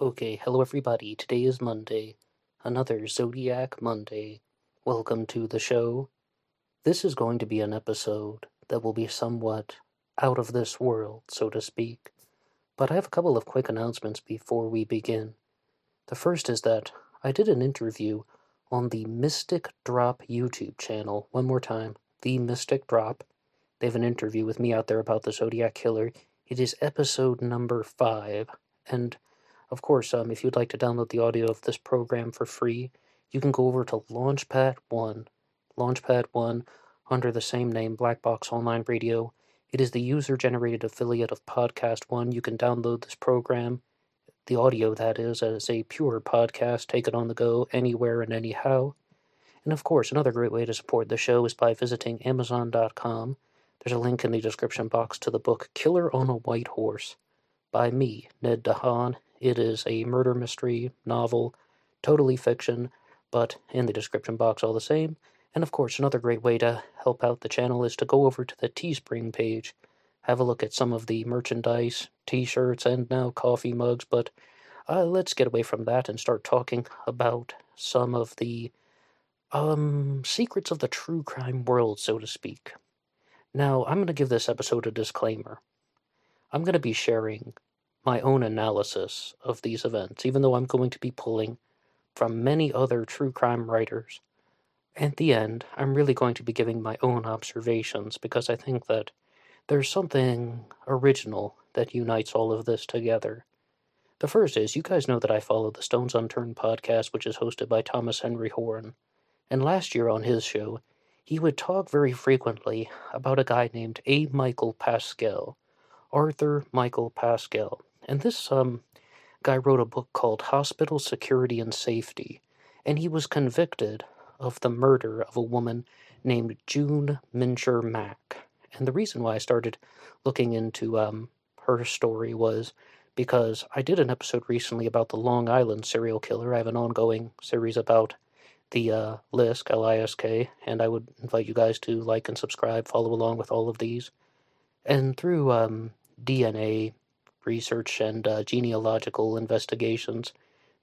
Okay, hello everybody. Today is Monday, another Zodiac Monday. Welcome to the show. This is going to be an episode that will be somewhat out of this world, so to speak. But I have a couple of quick announcements before we begin. The first is that I did an interview on the Mystic Drop YouTube channel. One more time, the Mystic Drop. They have an interview with me out there about the Zodiac Killer. It is episode number five, and of course, um, if you'd like to download the audio of this program for free, you can go over to Launchpad One. Launchpad One, under the same name, Black Box Online Radio. It is the user-generated affiliate of Podcast One. You can download this program, the audio that is, as a pure podcast. Take it on the go, anywhere and anyhow. And of course, another great way to support the show is by visiting Amazon.com. There's a link in the description box to the book Killer on a White Horse by me, Ned DeHaan. It is a murder mystery novel, totally fiction, but in the description box all the same. And of course, another great way to help out the channel is to go over to the Teespring page, have a look at some of the merchandise, t shirts, and now coffee mugs. But uh, let's get away from that and start talking about some of the um, secrets of the true crime world, so to speak. Now, I'm going to give this episode a disclaimer. I'm going to be sharing my own analysis of these events, even though I'm going to be pulling from many other true crime writers. At the end, I'm really going to be giving my own observations because I think that there's something original that unites all of this together. The first is you guys know that I follow the Stones Unturned podcast, which is hosted by Thomas Henry Horan. And last year on his show, he would talk very frequently about a guy named A. Michael Pascal, Arthur Michael Pascal. And this um, guy wrote a book called Hospital Security and Safety, and he was convicted of the murder of a woman named June Mincher Mack. And the reason why I started looking into um, her story was because I did an episode recently about the Long Island serial killer. I have an ongoing series about the uh, LISK, L-I-S-K, and I would invite you guys to like and subscribe, follow along with all of these. And through um, DNA research and uh, genealogical investigations,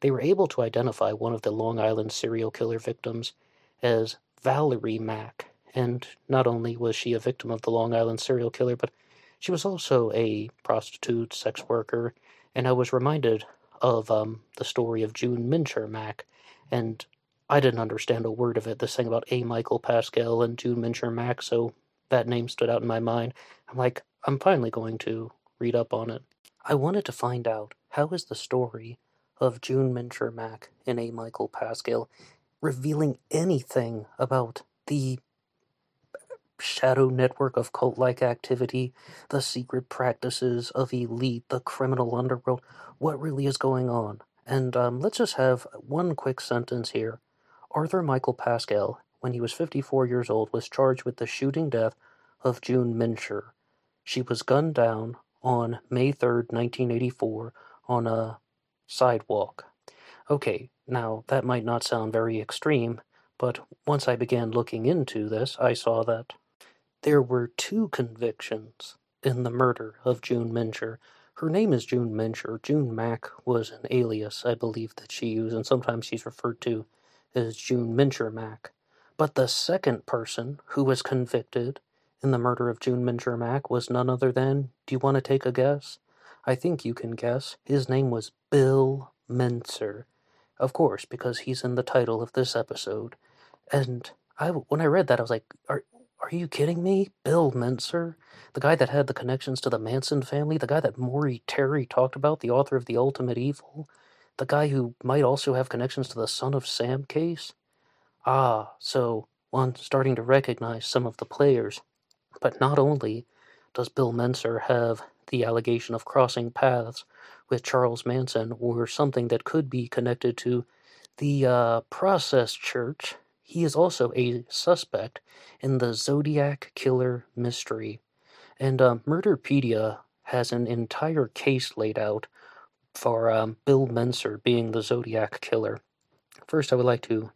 they were able to identify one of the Long Island serial killer victims as Valerie Mack. And not only was she a victim of the Long Island serial killer, but she was also a prostitute, sex worker, and I was reminded of um, the story of June Mincher Mack, and I didn't understand a word of it. This thing about A. Michael Pascal and June Mincher Mack, so that name stood out in my mind. I'm like, I'm finally going to read up on it. I wanted to find out how is the story of June Mincher Mack and A. Michael Pascal revealing anything about the shadow network of cult like activity, the secret practices of elite, the criminal underworld. What really is going on? And um, let's just have one quick sentence here. Arthur Michael Pascal, when he was 54 years old, was charged with the shooting death of June Mincher. She was gunned down on May 3rd, 1984, on a sidewalk. Okay, now that might not sound very extreme, but once I began looking into this, I saw that there were two convictions in the murder of June Mincher. Her name is June Mincher. June Mack was an alias, I believe, that she used, and sometimes she's referred to as June Mincher Mack. But the second person who was convicted in the murder of June Mincher was none other than, do you want to take a guess? I think you can guess. His name was Bill Mentzer. Of course, because he's in the title of this episode. And I, when I read that, I was like, are, are you kidding me? Bill Mentzer? The guy that had the connections to the Manson family? The guy that Maury Terry talked about? The author of The Ultimate Evil? The guy who might also have connections to the Son of Sam case? Ah, so one starting to recognize some of the players. But not only does Bill Mentzer have the allegation of crossing paths with Charles Manson or something that could be connected to the uh, Process Church, he is also a suspect in the Zodiac Killer mystery. And uh, Murderpedia has an entire case laid out for um, Bill Mentzer being the Zodiac Killer. First, I would like to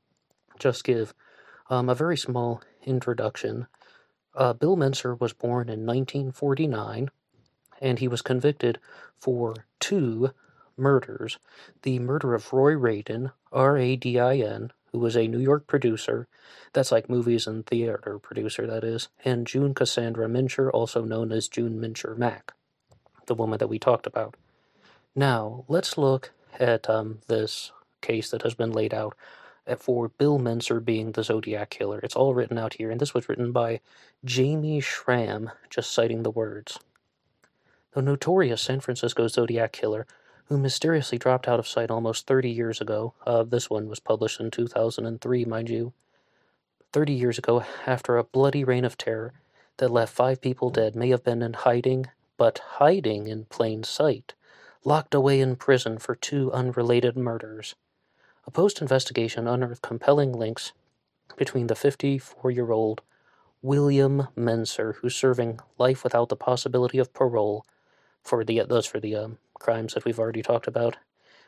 just give um, a very small introduction uh, Bill Mentzer was born in 1949, and he was convicted for two murders the murder of Roy Radin, R A D I N, who was a New York producer, that's like movies and theater producer, that is, and June Cassandra Mincher, also known as June Mincher Mack, the woman that we talked about. Now, let's look at um, this case that has been laid out for Bill Mentzer being the Zodiac Killer. It's all written out here, and this was written by Jamie Schram, just citing the words. The notorious San Francisco Zodiac Killer, who mysteriously dropped out of sight almost 30 years ago, uh, this one was published in 2003, mind you, 30 years ago, after a bloody reign of terror that left five people dead, may have been in hiding, but hiding in plain sight, locked away in prison for two unrelated murders. A post investigation unearthed compelling links between the 54 year old William Mentzer, who's serving life without the possibility of parole for the those for the um, crimes that we've already talked about,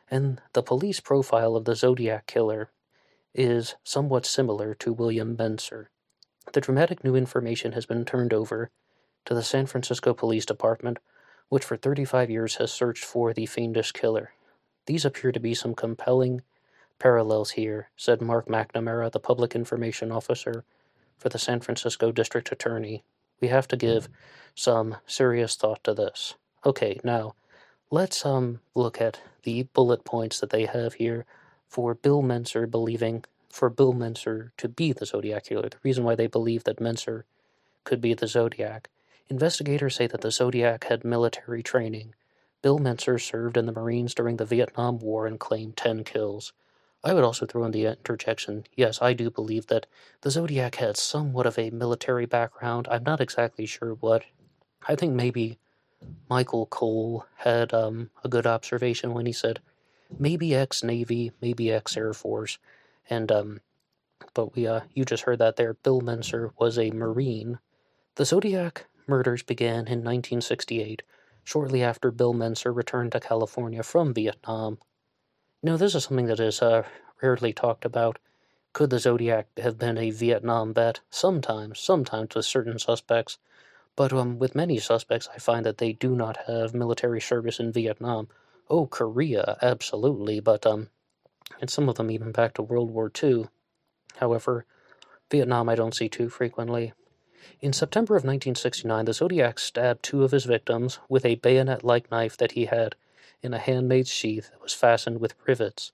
and the police profile of the Zodiac killer is somewhat similar to William Mentzer. The dramatic new information has been turned over to the San Francisco Police Department, which for 35 years has searched for the fiendish killer. These appear to be some compelling parallels here, said Mark McNamara, the public information officer for the San Francisco District Attorney. We have to give some serious thought to this. Okay, now let's um look at the bullet points that they have here for Bill Mentzer believing for Bill Mentzer to be the Zodiac killer. The reason why they believe that Mentzer could be the Zodiac. Investigators say that the Zodiac had military training. Bill Menser served in the Marines during the Vietnam War and claimed 10 kills. I would also throw in the interjection yes, I do believe that the Zodiac had somewhat of a military background. I'm not exactly sure what. I think maybe Michael Cole had um, a good observation when he said maybe ex Navy, maybe ex Air Force. And, um, but we, uh, you just heard that there. Bill Mentzer was a Marine. The Zodiac murders began in 1968, shortly after Bill Mentzer returned to California from Vietnam now, this is something that is uh, rarely talked about. Could the Zodiac have been a Vietnam vet? Sometimes, sometimes with certain suspects. But um, with many suspects, I find that they do not have military service in Vietnam. Oh, Korea, absolutely, but um, and some of them even back to World War II. However, Vietnam I don't see too frequently. In September of 1969, the Zodiac stabbed two of his victims with a bayonet like knife that he had in a handmade sheath that was fastened with rivets.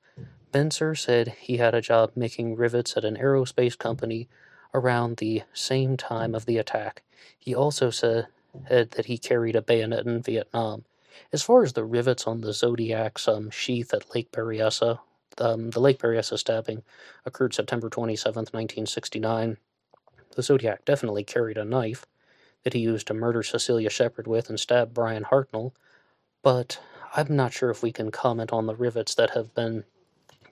Mentzer said he had a job making rivets at an aerospace company around the same time of the attack. He also said that he carried a bayonet in Vietnam. As far as the rivets on the Zodiac's um, sheath at Lake Berryessa, um, the Lake Berryessa stabbing occurred September 27, 1969. The Zodiac definitely carried a knife that he used to murder Cecilia Shepard with and stab Bryan Hartnell, but I'm not sure if we can comment on the rivets that have been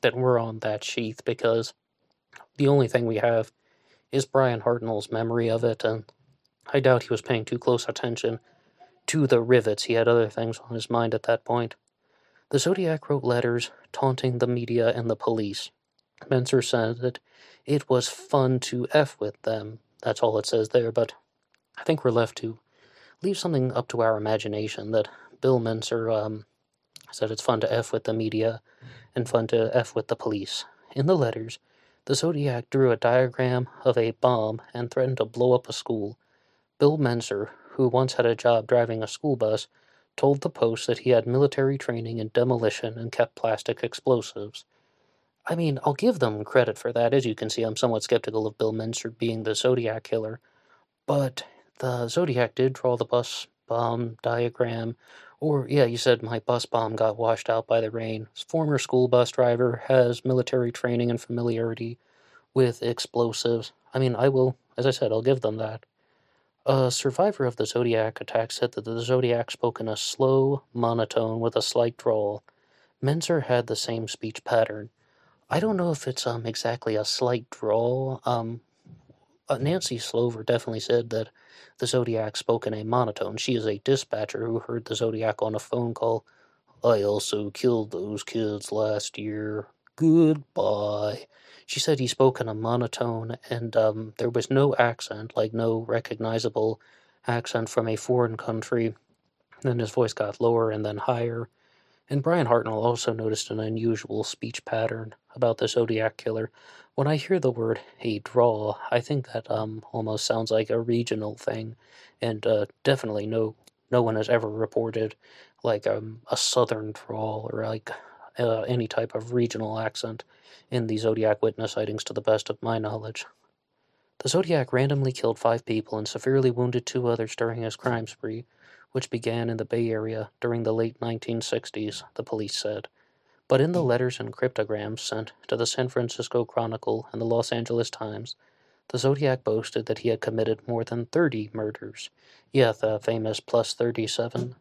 that were on that sheath because the only thing we have is Bryan Hartnell's memory of it, and I doubt he was paying too close attention to the rivets. He had other things on his mind at that point. The Zodiac wrote letters taunting the media and the police. Mentzer said that it was fun to F with them. That's all it says there, but I think we're left to leave something up to our imagination that Bill Mentzer um, said it's fun to F with the media and fun to F with the police. In the letters, the Zodiac drew a diagram of a bomb and threatened to blow up a school. Bill Mentzer, who once had a job driving a school bus, told the Post that he had military training in demolition and kept plastic explosives. I mean, I'll give them credit for that. As you can see, I'm somewhat skeptical of Bill Mentzer being the Zodiac killer. But the Zodiac did draw the bus bomb diagram or, yeah, you said my bus bomb got washed out by the rain. Former school bus driver has military training and familiarity with explosives. I mean, I will, as I said, I'll give them that. A survivor of the Zodiac attack said that the Zodiac spoke in a slow monotone with a slight drawl. Mentzer had the same speech pattern. I don't know if it's um exactly a slight drawl. Um, Nancy Slover definitely said that the Zodiac spoke in a monotone. She is a dispatcher who heard the Zodiac on a phone call. I also killed those kids last year. Goodbye. She said he spoke in a monotone and um, there was no accent, like no recognizable accent from a foreign country. Then his voice got lower and then higher. And Bryan Hartnell also noticed an unusual speech pattern about the Zodiac Killer. When I hear the word a draw, I think that um almost sounds like a regional thing, and uh, definitely no no one has ever reported like um, a southern drawl or like uh, any type of regional accent in the Zodiac witness sightings, to the best of my knowledge. The Zodiac randomly killed five people and severely wounded two others during his crime spree, which began in the Bay Area during the late 1960s, the police said. But in the letters and cryptograms sent to the San Francisco Chronicle and the Los Angeles Times, the Zodiac boasted that he had committed more than 30 murders. Yeah, the famous plus 37.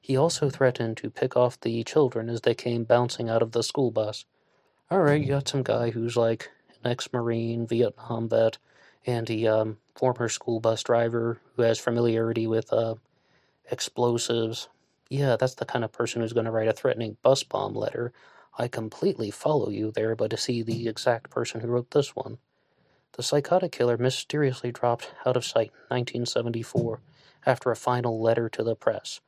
He also threatened to pick off the children as they came bouncing out of the school bus. Alright, you got some guy who's like an ex Marine, Vietnam vet, and a um, former school bus driver who has familiarity with uh, explosives. Yeah, that's the kind of person who's going to write a threatening bus bomb letter. I completely follow you there, but to see the exact person who wrote this one. The psychotic killer mysteriously dropped out of sight in 1974 after a final letter to the press.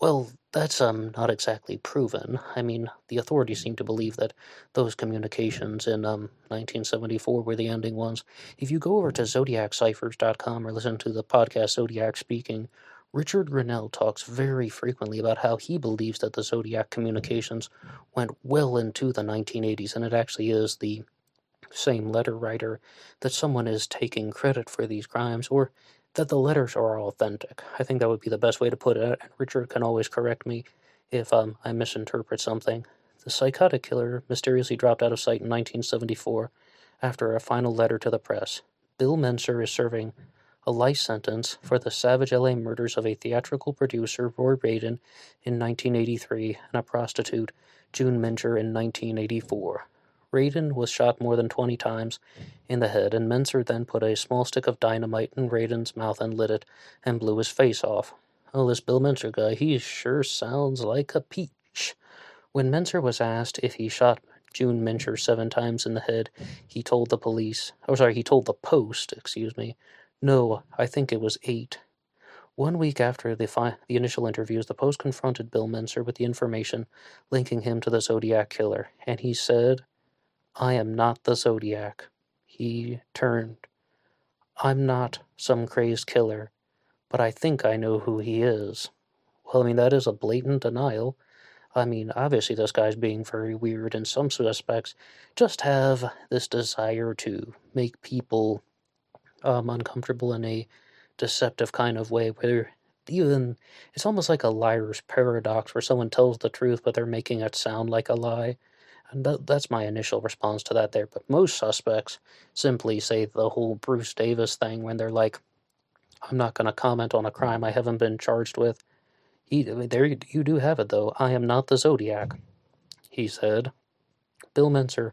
Well, that's um not exactly proven. I mean, the authorities seem to believe that those communications in um 1974 were the ending ones. If you go over to zodiacciphers.com or listen to the podcast Zodiac Speaking, Richard Grinell talks very frequently about how he believes that the Zodiac communications went well into the 1980s, and it actually is the same letter writer that someone is taking credit for these crimes, or that the letters are authentic. I think that would be the best way to put it. And Richard can always correct me if um, I misinterpret something. The psychotic killer mysteriously dropped out of sight in 1974 after a final letter to the press. Bill Mentzer is serving a life sentence for the savage LA murders of a theatrical producer, Roy Radin, in 1983 and a prostitute, June Mincher, in 1984. Radin was shot more than 20 times in the head, and Mentzer then put a small stick of dynamite in Radin's mouth and lit it and blew his face off. Oh, this Bill Mentzer guy, he sure sounds like a peach. When Mentzer was asked if he shot June Mincher seven times in the head, he told the police, oh, sorry, he told the Post, excuse me, no, I think it was eight. One week after the, fi- the initial interviews, the Post confronted Bill Mentzer with the information linking him to the Zodiac killer, and he said, I am not the Zodiac. He turned. I'm not some crazed killer, but I think I know who he is. Well, I mean, that is a blatant denial. I mean, obviously, this guy's being very weird, and some suspects just have this desire to make people um, uncomfortable in a deceptive kind of way, where even it's almost like a liar's paradox, where someone tells the truth, but they're making it sound like a lie. And that, that's my initial response to that there. But most suspects simply say the whole Bruce Davis thing when they're like, I'm not going to comment on a crime I haven't been charged with. He, there you, you do have it, though. I am not the Zodiac, he said. Bill Mentzer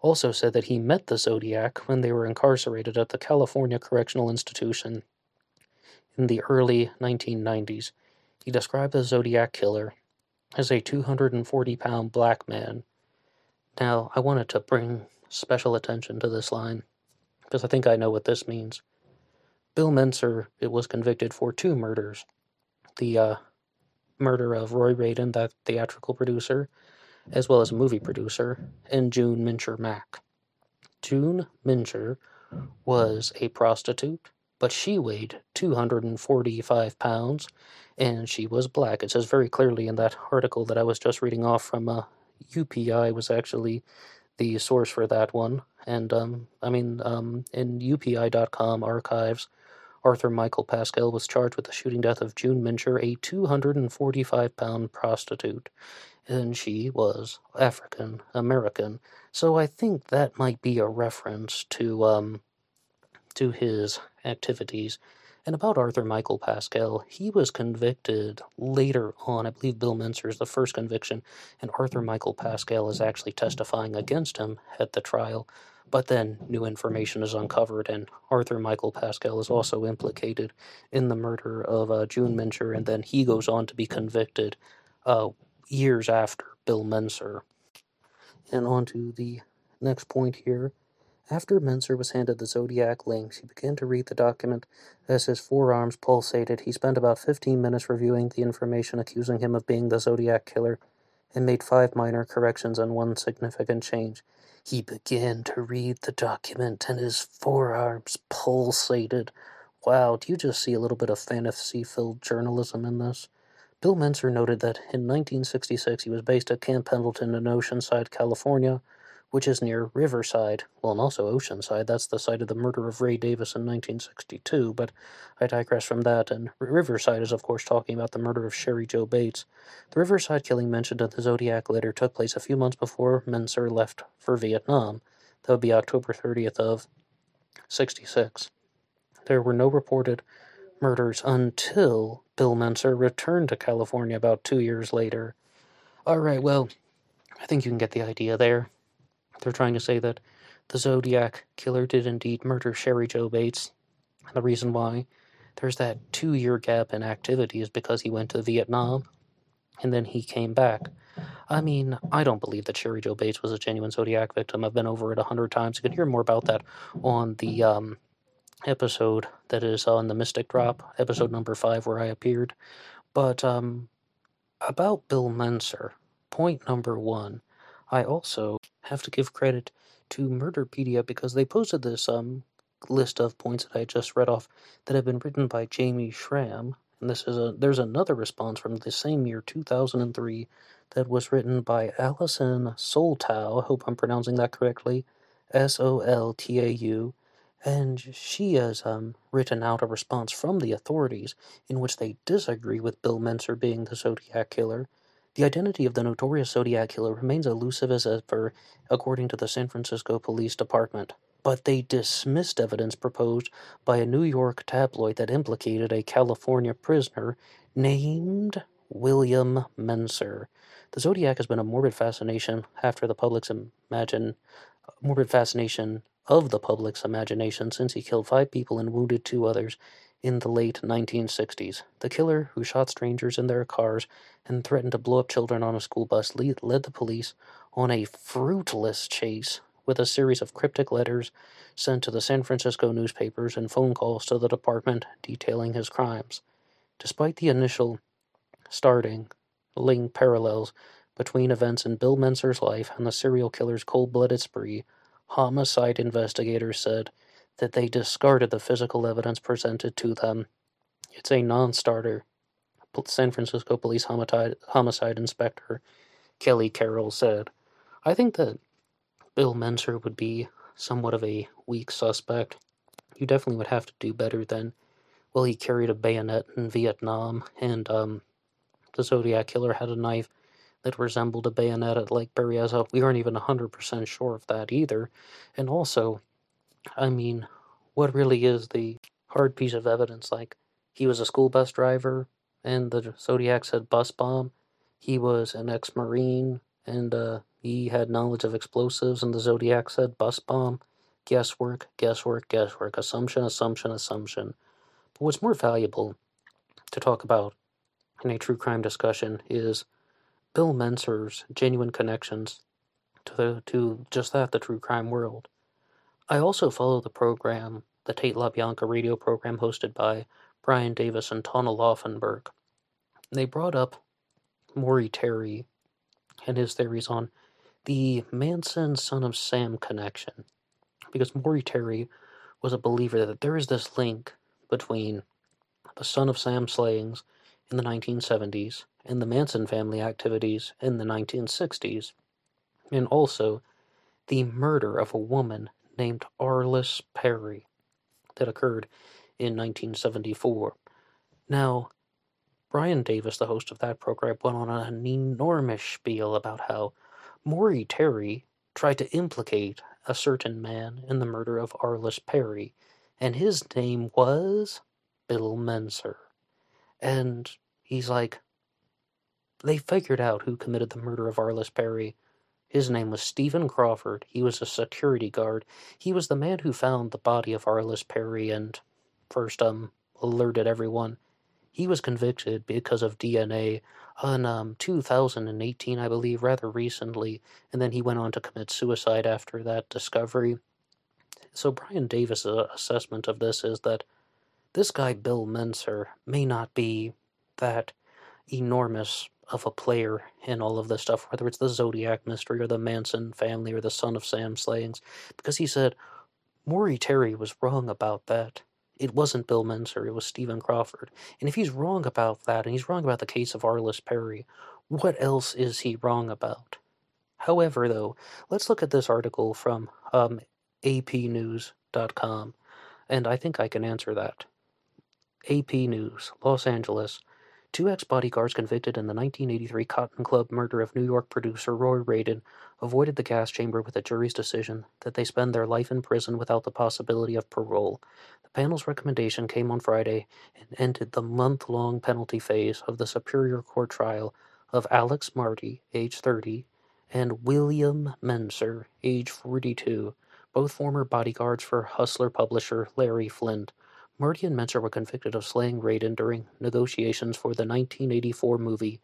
also said that he met the Zodiac when they were incarcerated at the California Correctional Institution in the early 1990s. He described the Zodiac killer as a 240 pound black man now, I wanted to bring special attention to this line because I think I know what this means. Bill Mentzer it was convicted for two murders the uh, murder of Roy Radin, that theatrical producer, as well as a movie producer, and June Mincher Mack. June Mincher was a prostitute, but she weighed 245 pounds and she was black. It says very clearly in that article that I was just reading off from uh, UPI was actually the source for that one. And um, I mean, um, in UPI.com archives, Arthur Michael Pascal was charged with the shooting death of June Mincher, a 245 pound prostitute. And she was African American. So I think that might be a reference to um, to his activities and about Arthur Michael Pascal, he was convicted later on. I believe Bill Mentzer is the first conviction, and Arthur Michael Pascal is actually testifying against him at the trial. But then new information is uncovered, and Arthur Michael Pascal is also implicated in the murder of uh, June Mincher, and then he goes on to be convicted uh, years after Bill Mentzer. And on to the next point here. After Mentzer was handed the Zodiac links, he began to read the document. As his forearms pulsated, he spent about 15 minutes reviewing the information accusing him of being the Zodiac killer. and made five minor corrections and one significant change. He began to read the document and his forearms pulsated. Wow, do you just see a little bit of fantasy filled journalism in this? Bill Mentzer noted that in 1966 he was based at Camp Pendleton in Oceanside, California, which is near Riverside, well, and also Oceanside. That's the site of the murder of Ray Davis in 1962, but I digress from that. And Riverside is, of course, talking about the murder of Cheri Jo Bates. The Riverside killing mentioned in the Zodiac letter took place a few months before Mentzer left for Vietnam. That would be October 30th of 66. There were no reported murders until Bill Mentzer returned to California about two years later. All right, well, I think you can get the idea there. They're trying to say that the Zodiac killer did indeed murder Cheri Jo Bates. And the reason why there's that two year gap in activity is because he went to Vietnam and then he came back. I mean, I don't believe that Cheri Jo Bates was a genuine Zodiac victim. I've been over it a hundred times. You can hear more about that on the um, episode that is on the Mystic Drop, episode number five, where I appeared. But um, about Bill Mentzer, point number one, I also have to give credit to Murderpedia because they posted this um list of points that I just read off that have been written by Jamie Schram. And this is a there's another response from the same year, 2003, that was written by Allison Soltau. I hope I'm pronouncing that correctly. S O L T A U. And she has um, written out a response from the authorities in which they disagree with Bill Mentzer being the Zodiac killer the identity of the notorious Zodiac killer remains elusive as ever, according to the San Francisco Police Department. But they dismissed evidence proposed by a New York tabloid that implicated a California prisoner named William Mentzer. The Zodiac has been a morbid fascination after the public's imagine morbid fascination of the public's imagination since he killed five people and wounded two others in the late 1960s. The killer, who shot strangers in their cars and threatened to blow up children on a school bus, lead, led the police on a fruitless chase with a series of cryptic letters sent to the San Francisco newspapers and phone calls to the department detailing his crimes. Despite the initial starting link parallels between events in Bill Mentzer's life and the serial killer's cold blooded spree, homicide investigators said that they discarded the physical evidence presented to them. It's a non starter. San Francisco Police homicide, homicide Inspector Kelly Carroll said. I think that Bill Mentzer would be somewhat of a weak suspect. You definitely would have to do better than, well, he carried a bayonet in Vietnam, and um, the Zodiac Killer had a knife that resembled a bayonet at Lake Berryessa. We aren't even 100% sure of that either. And also, I mean, what really is the hard piece of evidence? Like, he was a school bus driver, and the Zodiac said bus bomb. He was an ex Marine, and uh, he had knowledge of explosives, and the Zodiac said bus bomb. Guesswork, guesswork, guesswork, assumption, assumption, assumption. But what's more valuable to talk about in a true crime discussion is Bill Mentzer's genuine connections to the to just that the true crime world. I also follow the program, the Tate LaBianca radio program hosted by Brian Davis and Tonna Laufenberg. They brought up Maury Terry and his theories on the Manson son of Sam connection. Because Maury Terry was a believer that there is this link between the son of Sam slayings in the 1970s and the Manson family activities in the 1960s, and also the murder of a woman named Arliss Perry that occurred in 1974. Now, Brian Davis, the host of that program, went on an enormous spiel about how Maury Terry tried to implicate a certain man in the murder of Arliss Perry, and his name was Bill Mentzer. And he's like, they figured out who committed the murder of Arliss Perry, his name was Stephen Crawford. He was a security guard. He was the man who found the body of Arliss Perry and first um alerted everyone. He was convicted because of DNA in um, 2018, I believe, rather recently, and then he went on to commit suicide after that discovery. So Brian Davis' assessment of this is that this guy Bill Mentzer may not be that enormous of a player in all of this stuff, whether it's the Zodiac mystery or the Manson family or the Son of Sam slayings, because he said Maury Terry was wrong about that. It wasn't Bill Mentzer, it was Stephen Crawford. And if he's wrong about that, and he's wrong about the case of Arliss Perry, what else is he wrong about? However, though, let's look at this article from um, apnews.com, and I think I can answer that. AP News, Los Angeles. Two ex bodyguards convicted in the 1983 Cotton Club murder of New York producer Roy Radin avoided the gas chamber with a jury's decision that they spend their life in prison without the possibility of parole. The panel's recommendation came on Friday and ended the month long penalty phase of the Superior Court trial of Alex Marty, age 30, and William Mentzer, age 42, both former bodyguards for Hustler publisher Larry Flynt. Marty and Mentzer were convicted of slaying Radin during negotiations for the 1984 movie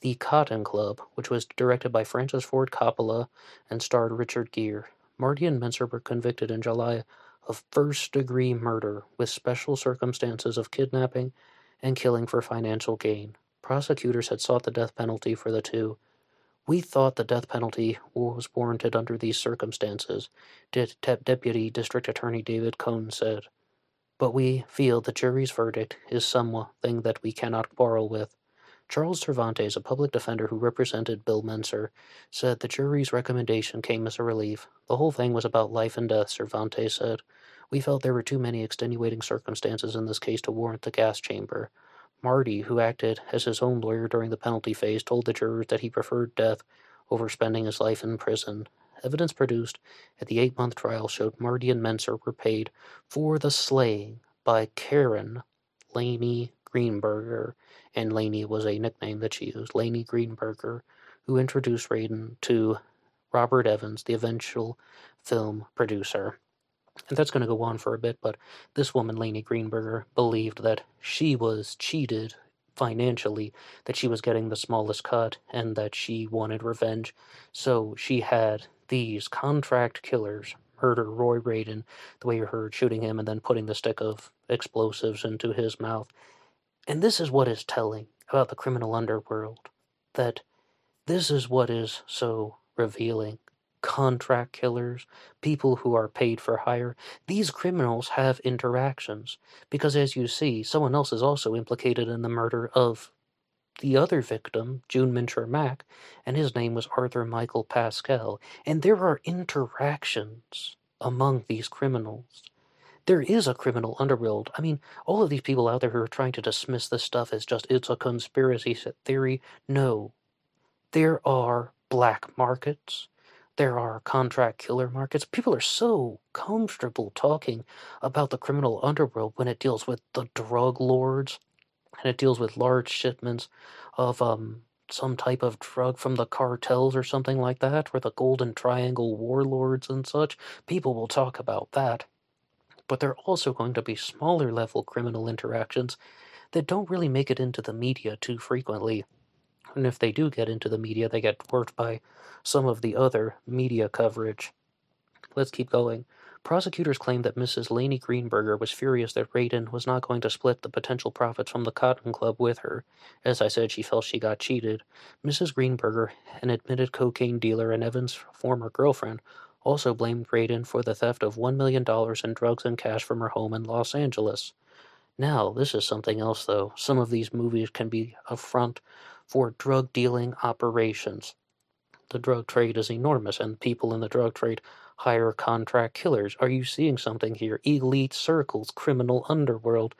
The Cotton Club, which was directed by Francis Ford Coppola and starred Richard Gere. Marty and Mentzer were convicted in July of first degree murder with special circumstances of kidnapping and killing for financial gain. Prosecutors had sought the death penalty for the two. We thought the death penalty was warranted under these circumstances, Deputy District Attorney David Cohn said but we feel the jury's verdict is something that we cannot quarrel with. Charles Cervantes, a public defender who represented Bill Mentzer, said the jury's recommendation came as a relief. The whole thing was about life and death, Cervantes said. We felt there were too many extenuating circumstances in this case to warrant the gas chamber. Marty, who acted as his own lawyer during the penalty phase, told the jurors that he preferred death over spending his life in prison. Evidence produced at the eight month trial showed Marty and Mentzer were paid for the slaying by Karen Laney Greenberger, and Laney was a nickname that she used, Laney Greenberger, who introduced Radin to Robert Evans, the eventual film producer. And that's going to go on for a bit, but this woman, Laney Greenberger, believed that she was cheated financially, that she was getting the smallest cut, and that she wanted revenge. So she had these contract killers murder Roy Radin the way you heard, shooting him and then putting the stick of explosives into his mouth. And this is what is telling about the criminal underworld that this is what is so revealing. Contract killers, people who are paid for hire, these criminals have interactions because, as you see, someone else is also implicated in the murder of the other victim, June Mincher Mack, and his name was Arthur Michael Pascal. And there are interactions among these criminals. There is a criminal underworld. I mean, all of these people out there who are trying to dismiss this stuff as just it's a conspiracy theory. No. There are black markets. There are contract killer markets. People are so comfortable talking about the criminal underworld when it deals with the drug lords and it deals with large shipments of um, some type of drug from the cartels or something like that, or the Golden Triangle warlords and such. People will talk about that. But there are also going to be smaller level criminal interactions that don't really make it into the media too frequently. And if they do get into the media, they get dwarfed by some of the other media coverage. Let's keep going. Prosecutors claimed that Mrs. Laney Greenberger was furious that Radin was not going to split the potential profits from the Cotton Club with her. As I said, she felt she got cheated. Mrs. Greenberger, an admitted cocaine dealer and Evans' former girlfriend, also blamed Radin for the theft of $1 million in drugs and cash from her home in Los Angeles. Now, this is something else, though. Some of these movies can be a front for drug dealing operations. The drug trade is enormous, and people in the drug trade hire contract killers. Are you seeing something here? Elite circles, criminal underworld.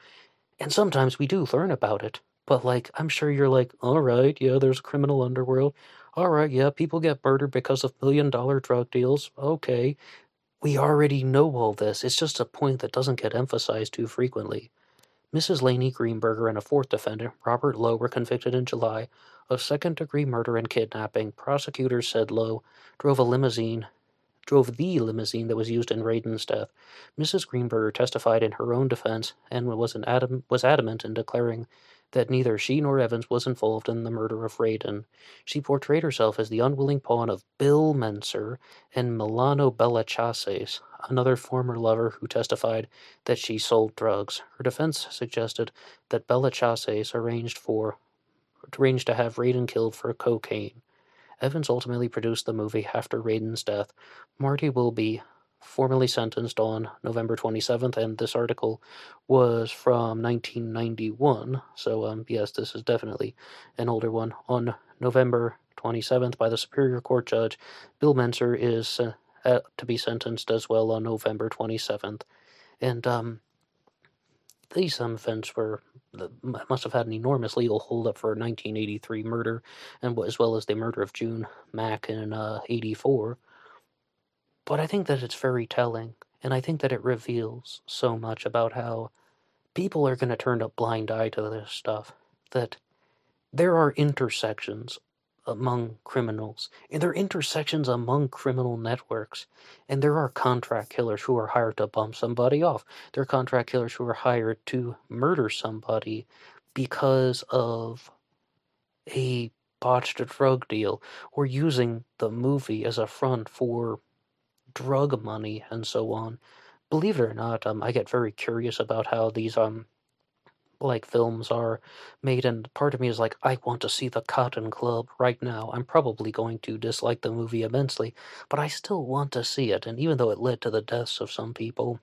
And sometimes we do learn about it. But, like, I'm sure you're like, all right, yeah, there's a criminal underworld. All right, yeah, people get murdered because of million dollar drug deals. Okay. We already know all this. It's just a point that doesn't get emphasized too frequently. Mrs. Laney Greenberger and a fourth defendant, Robert Lowe, were convicted in July of second degree murder and kidnapping. Prosecutors said Lowe drove a limousine drove the limousine that was used in Radin's death. Mrs. Greenberger testified in her own defense and was, an adam- was adamant in declaring that neither she nor Evans was involved in the murder of Radin. She portrayed herself as the unwilling pawn of Bill Mentzer and Milano Bellachases, another former lover who testified that she sold drugs. Her defense suggested that Bellachases arranged for arranged to have Radin killed for cocaine. Evans ultimately produced the movie after Radin's death. Marty will be formally sentenced on November 27th, and this article was from 1991. So, um, yes, this is definitely an older one. On November 27th, by the Superior Court judge, Bill Mentzer is uh, to be sentenced as well on November 27th. And um, these um, events were must have had an enormous legal holdup for 1983 murder, and as well as the murder of June Mack in uh, 84. But I think that it's very telling, and I think that it reveals so much about how people are going to turn a blind eye to this stuff. That there are intersections among criminals, and there are intersections among criminal networks. And there are contract killers who are hired to bump somebody off. There are contract killers who are hired to murder somebody because of a botched drug deal or using the movie as a front for drug money and so on. Believe it or not, um, I get very curious about how these um like films are made and part of me is like I want to see the Cotton Club right now. I'm probably going to dislike the movie immensely, but I still want to see it and even though it led to the deaths of some people.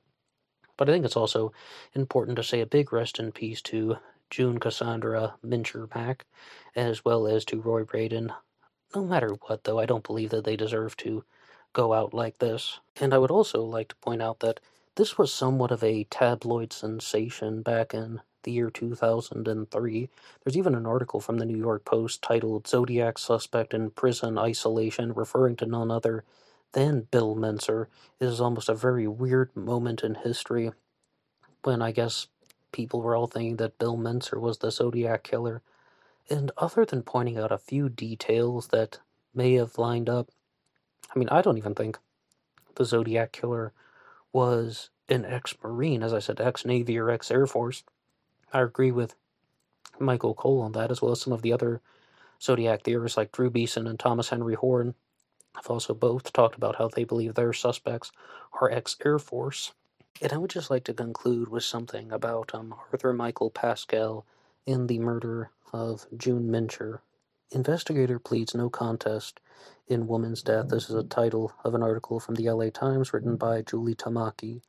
But I think it's also important to say a big rest in peace to June Cassandra Mincher Mack, as well as to Roy Radin No matter what, though, I don't believe that they deserve to go out like this. And I would also like to point out that this was somewhat of a tabloid sensation back in the year 2003. There's even an article from the New York Post titled Zodiac Suspect in Prison Isolation, referring to none other than Bill Mentzer. It is almost a very weird moment in history when I guess people were all thinking that Bill Mentzer was the Zodiac killer. And other than pointing out a few details that may have lined up, I mean, I don't even think the Zodiac killer was an ex Marine, as I said, ex Navy or ex Air Force. I agree with Michael Cole on that, as well as some of the other Zodiac theorists like Drew Beeson and Thomas Henry Horan have also both talked about how they believe their suspects are ex Air Force. And I would just like to conclude with something about um, Arthur Michael Pascal in the murder of June Mincher. Investigator pleads no contest in woman's death. This is a title of an article from the LA Times written by Julie Tamaki.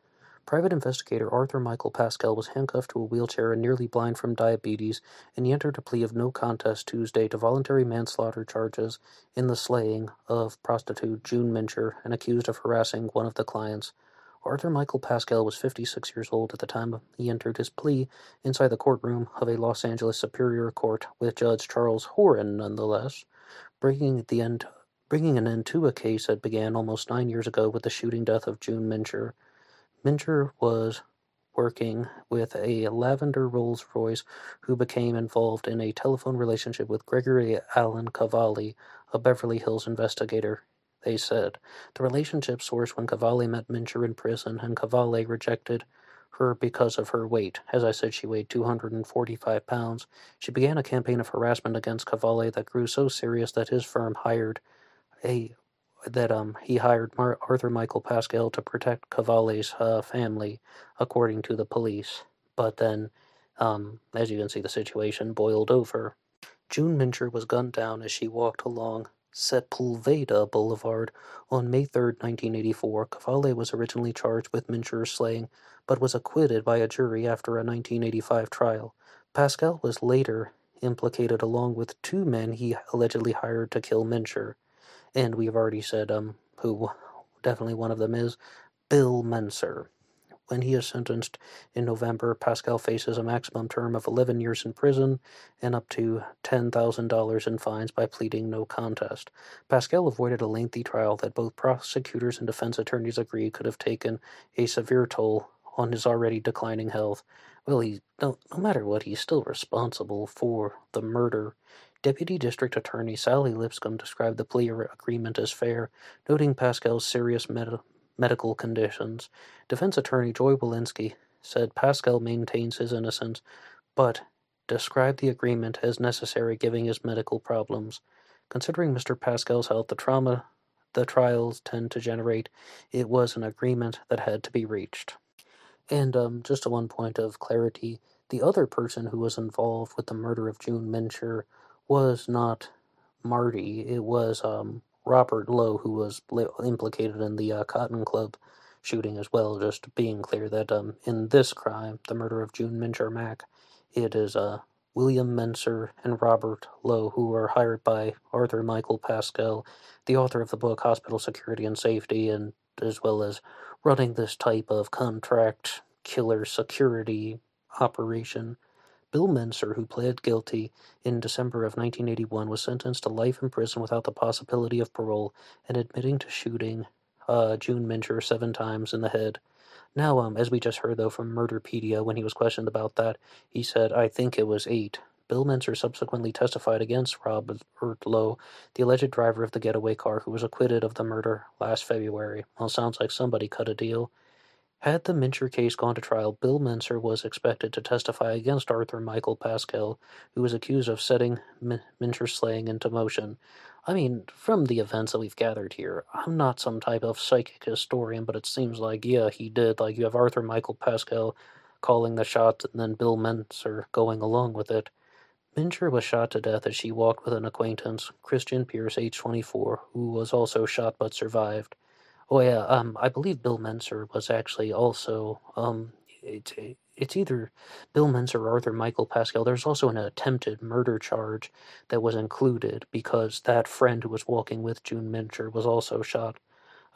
Private investigator Arthur Michael Pascal was handcuffed to a wheelchair and nearly blind from diabetes, and he entered a plea of no contest Tuesday to voluntary manslaughter charges in the slaying of prostitute June Mincher and accused of harassing one of the clients. Arthur Michael Pascal was 56 years old at the time he entered his plea inside the courtroom of a Los Angeles Superior Court with Judge Charles Horan, nonetheless, bringing the end bringing an end to a case that began almost nine years ago with the shooting death of June Mincher. Mincher was working with a lavender Rolls Royce who became involved in a telephone relationship with Gregory Allen Cavalli, a Beverly Hills investigator. They said the relationship sourced when Cavalli met Mincher in prison, and Cavalli rejected her because of her weight. As I said, she weighed 245 pounds. She began a campaign of harassment against Cavalli that grew so serious that his firm hired a that um he hired Mar- Arthur Michael Pascal to protect Cavalli's uh, family, according to the police. But then, um, as you can see, the situation boiled over. June Mincher was gunned down as she walked along Sepulveda Boulevard on May 3, 1984. Cavalli was originally charged with Mincher's slaying, but was acquitted by a jury after a 1985 trial. Pascal was later implicated along with two men he allegedly hired to kill Mincher and we've already said um who definitely one of them is Bill Mentzer. When he is sentenced in November, Pascal faces a maximum term of 11 years in prison and up to $10,000 in fines by pleading no contest. Pascal avoided a lengthy trial that both prosecutors and defense attorneys agreed could have taken a severe toll on his already declining health. Well, he no, no matter what, he's still responsible for the murder Deputy District Attorney Sally Lipscomb described the plea agreement as fair, noting Pascal's serious med- medical conditions. Defense Attorney Joy Walensky said Pascal maintains his innocence, but described the agreement as necessary given his medical problems. Considering Mr. Pascal's health, the trauma the trials tend to generate, it was an agreement that had to be reached. And um, just one point of clarity, the other person who was involved with the murder of June Mincher was not Marty. It was um, Robert Lowe who was implicated in the uh, Cotton Club shooting as well. Just being clear that um, in this crime, the murder of June Mincher Mack, it is uh, William Mentzer and Robert Lowe who were hired by Arthur Michael Pascal, the author of the book Hospital Security and Safety, and as well as running this type of contract killer security operation. Bill Mentzer, who pled guilty in December of 1981, was sentenced to life in prison without the possibility of parole and admitting to shooting uh, June Mincher seven times in the head. Now, um, as we just heard though from Murderpedia, when he was questioned about that, he said, "I think it was eight. Bill Mentzer subsequently testified against Robert Lowe, the alleged driver of the getaway car, who was acquitted of the murder last February. Well, sounds like somebody cut a deal. Had the Mincher case gone to trial, Bill Mentzer was expected to testify against Arthur Michael Pascal, who was accused of setting M- Mincher's slaying into motion. I mean, from the events that we've gathered here, I'm not some type of psychic historian, but it seems like, yeah, he did. Like, you have Arthur Michael Pascal calling the shots and then Bill Mentzer going along with it. Mincher was shot to death as she walked with an acquaintance, Christian Pierce, age 24, who was also shot but survived. Oh yeah, um, I believe Bill Mentzer was actually also um, it's it's either Bill Mentzer or Arthur Michael Pascal. There's also an attempted murder charge that was included because that friend who was walking with June Mincher was also shot.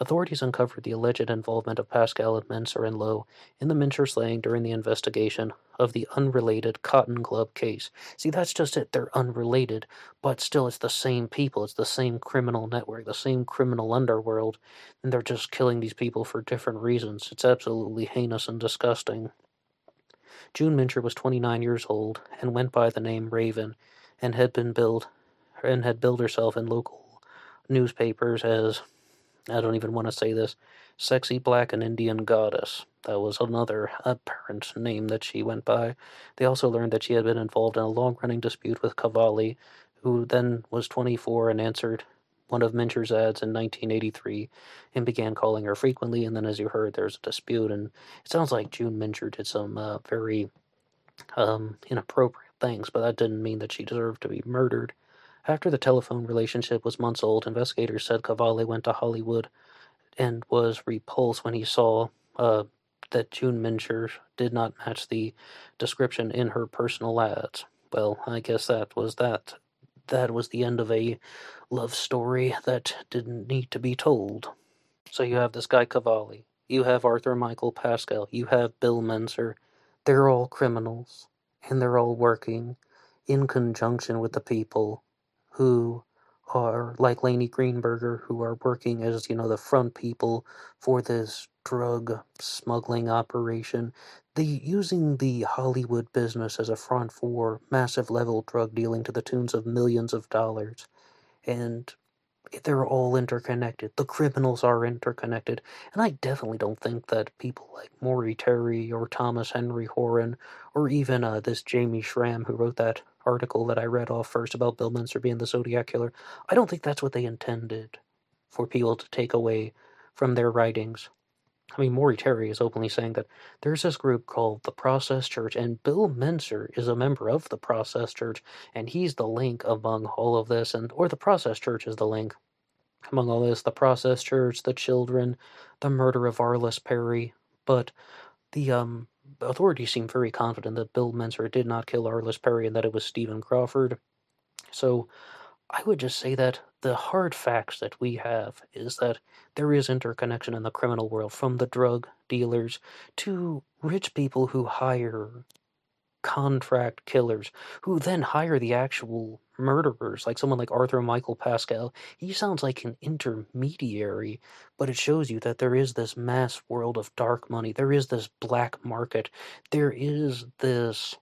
Authorities uncovered the alleged involvement of Pascal and Mentzer and Lowe in the Mincher slaying during the investigation of the unrelated Cotton Club case. See, that's just it. They're unrelated, but still, it's the same people. It's the same criminal network, the same criminal underworld, and they're just killing these people for different reasons. It's absolutely heinous and disgusting. June Mincher was 29 years old and went by the name Raven, and had been billed and had billed herself in local newspapers as I don't even want to say this. Sexy Black and Indian Goddess. That was another apparent name that she went by. They also learned that she had been involved in a long running dispute with Cavalli, who then was 24 and answered one of Mincher's ads in 1983 and began calling her frequently. And then, as you heard, there's a dispute, and it sounds like June Mincher did some uh, very um, inappropriate things, but that didn't mean that she deserved to be murdered. After the telephone relationship was months old, investigators said Cavalli went to Hollywood and was repulsed when he saw uh, that June Mincher did not match the description in her personal ads. Well, I guess that was that. That was the end of a love story that didn't need to be told. So you have this guy Cavalli, you have Arthur Michael Pascal, you have Bill Mentzer. They're all criminals, and they're all working in conjunction with the people who are like Laney Greenberger, who are working as, you know, the front people for this drug smuggling operation. The using the Hollywood business as a front for massive level drug dealing to the tunes of millions of dollars. And they're all interconnected. The criminals are interconnected. And I definitely don't think that people like Maury Terry or Thomas Henry Horan or even uh, this Jamie Schram who wrote that article that I read off first about Bill Mentzer being the Zodiac Killer, I don't think that's what they intended for people to take away from their writings. I mean, Maury Terry is openly saying that there's this group called the Process Church, and Bill Mentzer is a member of the Process Church, and he's the link among all of this, and or the Process Church is the link among all this. The Process Church, the children, the murder of Arliss Perry, but the um authorities seem very confident that Bill Mentzer did not kill Arliss Perry and that it was Stephen Crawford. So I would just say that the hard facts that we have is that there is interconnection in the criminal world from the drug dealers to rich people who hire contract killers who then hire the actual murderers, like someone like Arthur Michael Pascal. He sounds like an intermediary, but it shows you that there is this mass world of dark money. There is this black market. There is this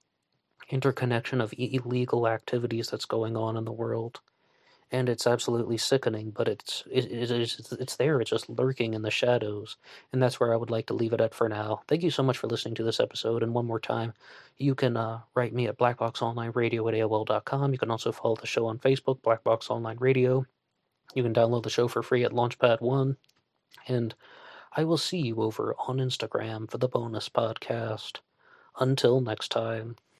interconnection of illegal activities that's going on in the world and it's absolutely sickening. But it's it, it is it's there. It's just lurking in the shadows, and that's where I would like to leave it at for now. Thank you so much for listening to this episode. And one more time, you can uh, write me at blackboxonlineradio at aol.com. You can also follow the show on Facebook, Blackbox Online Radio. You can download the show for free at Launchpad One, and I will see you over on Instagram for the bonus podcast. Until next time.